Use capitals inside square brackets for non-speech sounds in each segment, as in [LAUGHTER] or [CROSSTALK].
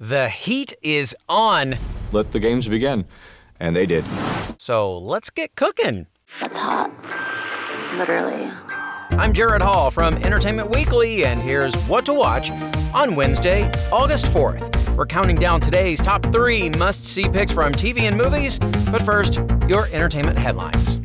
The heat is on. Let the games begin. And they did. So let's get cooking. That's hot. Literally. I'm Jared Hall from Entertainment Weekly, and here's what to watch on Wednesday, August 4th. We're counting down today's top three must see picks from TV and movies, but first, your entertainment headlines.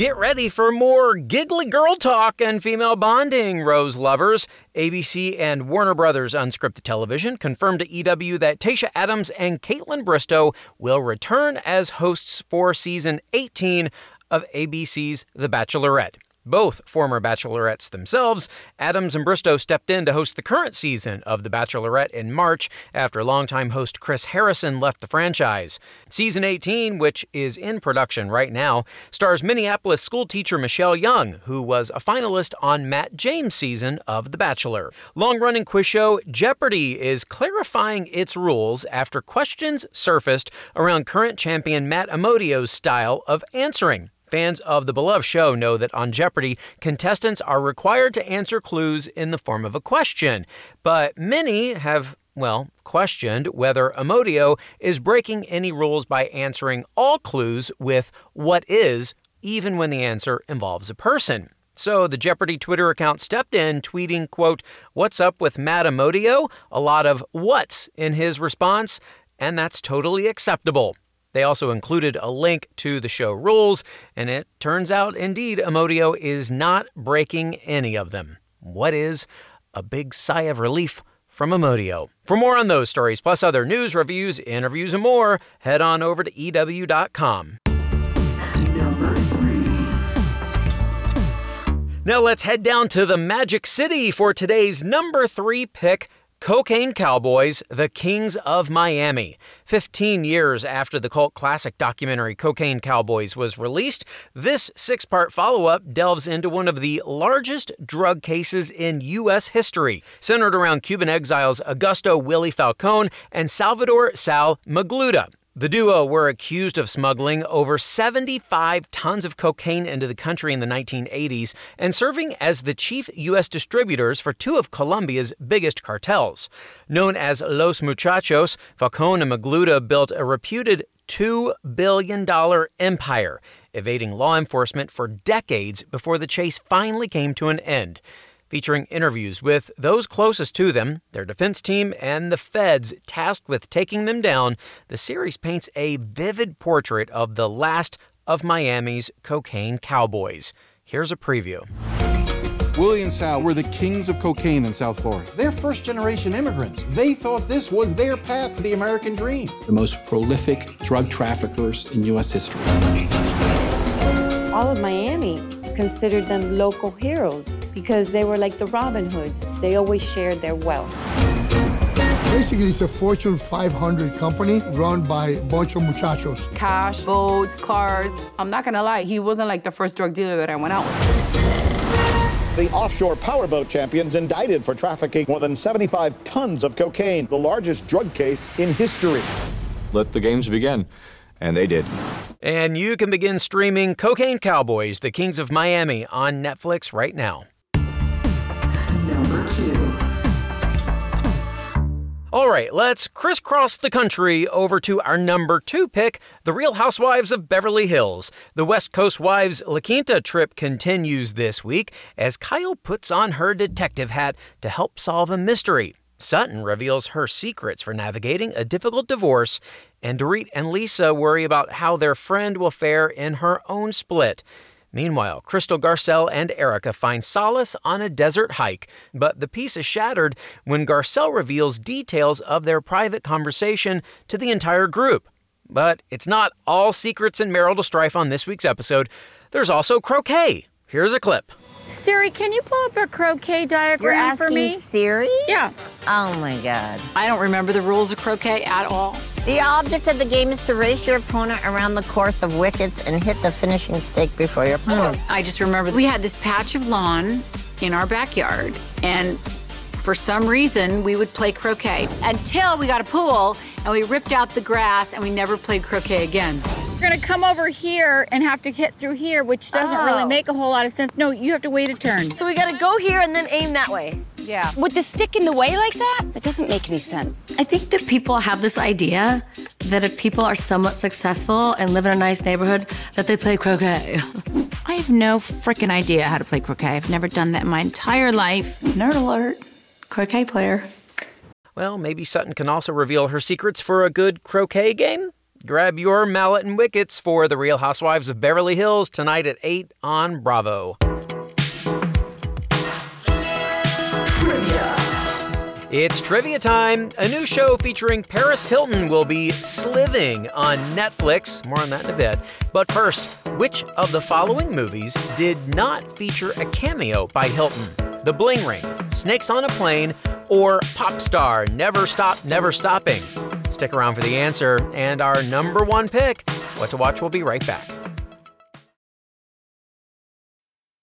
Get ready for more giggly girl talk and female bonding, Rose lovers. ABC and Warner Brothers Unscripted Television confirmed to EW that Tayshia Adams and Kaitlyn Bristowe will return as hosts for season 18 of ABC's The Bachelorette. Both former bachelorettes themselves, Adams and Bristowe stepped in to host the current season of The Bachelorette in March after longtime host Chris Harrison left the franchise. Season 18, which is in production right now, stars Minneapolis schoolteacher Michelle Young, who was a finalist on Matt James' season of The Bachelor. Long running quiz show Jeopardy is clarifying its rules after questions surfaced around current champion Matt Amodio's style of answering. Fans of the beloved show know that on Jeopardy, contestants are required to answer clues in the form of a question. But many have, well, questioned whether Amodio is breaking any rules by answering all clues with what is, even when the answer involves a person. So the Jeopardy Twitter account stepped in, tweeting, quote, What's up with Matt Amodio? A lot of what's in his response, and that's totally acceptable. They also included a link to the show rules, and it turns out indeed Amodio is not breaking any of them. What is a big sigh of relief from Amodio? For more on those stories, plus other news, reviews, interviews, and more, head on over to EW.com. Now let's head down to the Magic City for today's number three pick Cocaine Cowboys, The Kings of Miami. 15 years after the cult classic documentary Cocaine Cowboys was released, this six part follow up delves into one of the largest drug cases in U.S. history, centered around Cuban exiles Augusto Willie Falcon and Salvador Sal Magluta. The duo were accused of smuggling over 75 tons of cocaine into the country in the 1980s and serving as the chief U.S. distributors for two of Colombia's biggest cartels. Known as Los Muchachos, Falcon and Magluta built a reputed $2 billion empire, evading law enforcement for decades before the chase finally came to an end featuring interviews with those closest to them, their defense team, and the feds tasked with taking them down, the series paints a vivid portrait of the last of Miami's cocaine cowboys. Here's a preview. Willie and Sal were the kings of cocaine in South Florida. They're first generation immigrants. They thought this was their path to the American dream. The most prolific drug traffickers in U.S. history. All of Miami considered them local heroes because they were like the Robin Hoods. They always shared their wealth. Basically, it's a Fortune 500 company run by a bunch of muchachos. Cash, boats, cars. I'm not gonna lie, he wasn't like the first drug dealer that I went out with. The offshore powerboat champions indicted for trafficking more than 75 tons of cocaine, the largest drug case in history. Let the games begin. And they did. And you can begin streaming Cocaine Cowboys, The Kings of Miami on Netflix right now. Number two. All right, let's crisscross the country over to our number two pick, The Real Housewives of Beverly Hills. The West Coast Wives La Quinta trip continues this week as Kyle puts on her detective hat to help solve a mystery. Sutton reveals her secrets for navigating a difficult divorce, and Dorit and Lisa worry about how their friend will fare in her own split. Meanwhile, Crystal Garcelle and Erica find solace on a desert hike, but the peace is shattered when Garcelle reveals details of their private conversation to the entire group. But it's not all secrets and marital strife on this week's episode. There's also croquet. Here's a clip. Siri, can you pull up a croquet diagram You're asking for me? Siri? Yeah. Oh my God. I don't remember the rules of croquet at all. The object of the game is to race your opponent around the course of wickets and hit the finishing stake before your opponent. I just remember we had this patch of lawn in our backyard, and for some reason we would play croquet until we got a pool and we ripped out the grass and we never played croquet again. We're gonna come over here and have to hit through here, which doesn't really Oh. make a whole lot of sense. No, you have to wait a turn. So we gotta go here and then aim that way. Yeah. With the stick in the way like that? That doesn't make any sense. I think that people have this idea that if people are somewhat successful and live in a nice neighborhood, that they play croquet. [LAUGHS] I have no freaking idea how to play croquet. I've never done that in my entire life. Nerd alert. Croquet player. Well, maybe Sutton can also reveal her secrets for a good croquet game. Grab your mallet and wickets for The Real Housewives of Beverly Hills tonight at 8 on Bravo. Trivia. It's trivia time. A new show featuring Paris Hilton will be sliving on Netflix. More on that in a bit. But first, which of the following movies did not feature a cameo by Hilton? The Bling Ring, Snakes on a Plane, or Pop Star Never Stop, Never Stopping? Stick around for the answer and our number one pick. What to watch will be right back.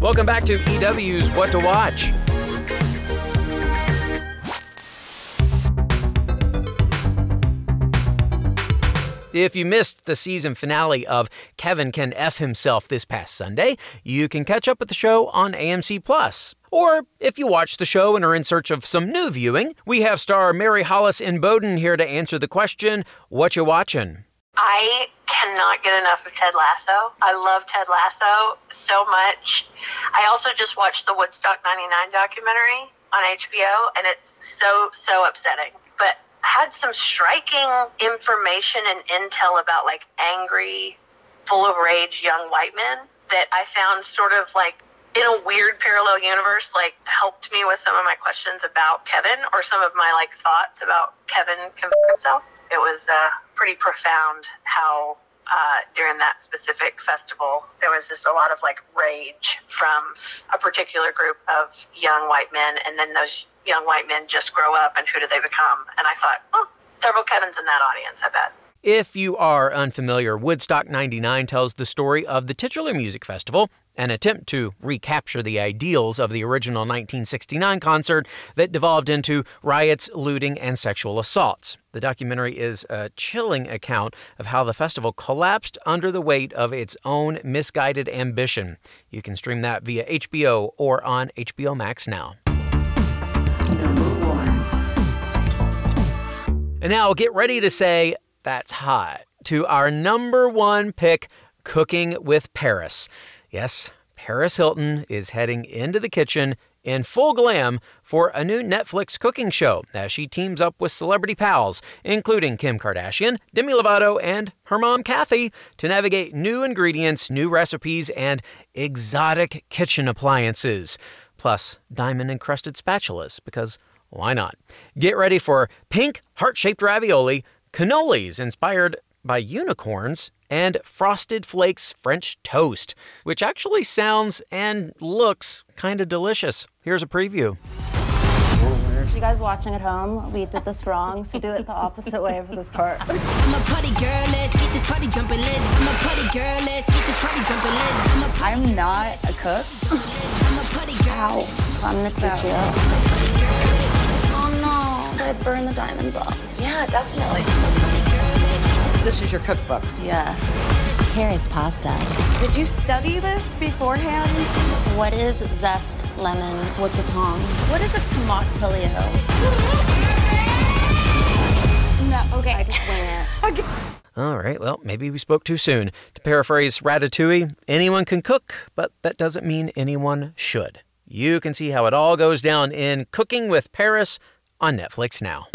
Welcome back to EW's What to Watch. If you missed the season finale of Kevin Can F Himself this past Sunday, you can catch up with the show on AMC Plus. Or if you watched the show and are in search of some new viewing, we have star Mary Hollis Inboden here to answer the question, What you watching? I cannot get enough of Ted Lasso. I love Ted Lasso so much. I also just watched the Woodstock 99 documentary on HBO, and it's so, so upsetting. But had some striking information and intel about like angry, full of rage young white men that I found sort of like in a weird parallel universe, like helped me with some of my questions about Kevin or some of my like thoughts about Kevin himself. It was uh, pretty profound how uh, during that specific festival there was just a lot of like rage from a particular group of young white men, and then those young white men just grow up, and who do they become? And I thought, oh, several Kevins in that audience, I bet. If you are unfamiliar, Woodstock 99 tells the story of the titular music festival, an attempt to recapture the ideals of the original 1969 concert that devolved into riots, looting, and sexual assaults. The documentary is a chilling account of how the festival collapsed under the weight of its own misguided ambition. You can stream that via HBO or on HBO Max now. And now get ready to say, that's hot, to our number one pick, Cooking with Paris. Yes, Paris Hilton is heading into the kitchen in full glam for a new Netflix cooking show as she teams up with celebrity pals, including Kim Kardashian, Demi Lovato, and her mom Kathy, to navigate new ingredients, new recipes, and exotic kitchen appliances. Plus, diamond encrusted spatulas, because why not? Get ready for pink, heart shaped ravioli, cannolis inspired by unicorns, and Frosted Flakes French toast, which actually sounds and looks kind of delicious. Here's a preview. You guys watching at home, we did this wrong, so do it the opposite way for this part. [LAUGHS] I'm a party girl, let's get this party jumping, let's. I'm a party girl, let's get this party jumping, let's. I'm a I'm not a cook. I'm a party girl. Ow. I'm gonna teach you. Oh no, I burn the diamonds off? Yeah, definitely. This is your cookbook. Yes. Here is pasta. Did you study this beforehand? What is zest lemon? What's a tom? What is a tomatillo? No, okay. I just wing it. [LAUGHS] All right, well, maybe we spoke too soon. To paraphrase Ratatouille, anyone can cook, but that doesn't mean anyone should. You can see how it all goes down in Cooking with Paris on Netflix now.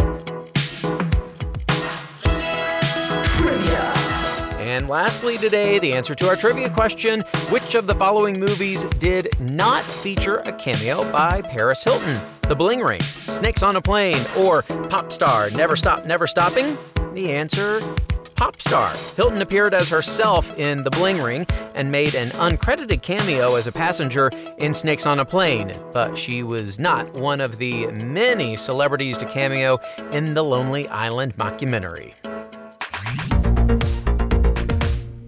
And lastly, today, the answer to our trivia question Which of the following movies did not feature a cameo by Paris Hilton? The Bling Ring, Snakes on a Plane, or Pop Star, Never Stop, Never Stopping? The answer Pop Star. Hilton appeared as herself in The Bling Ring and made an uncredited cameo as a passenger in Snakes on a Plane, but she was not one of the many celebrities to cameo in the Lonely Island mockumentary.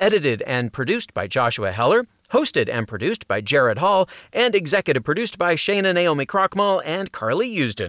edited and produced by Joshua Heller, hosted and produced by Jared Hall, and executive produced by Shayna Naomi Krochmal and Carly Usden.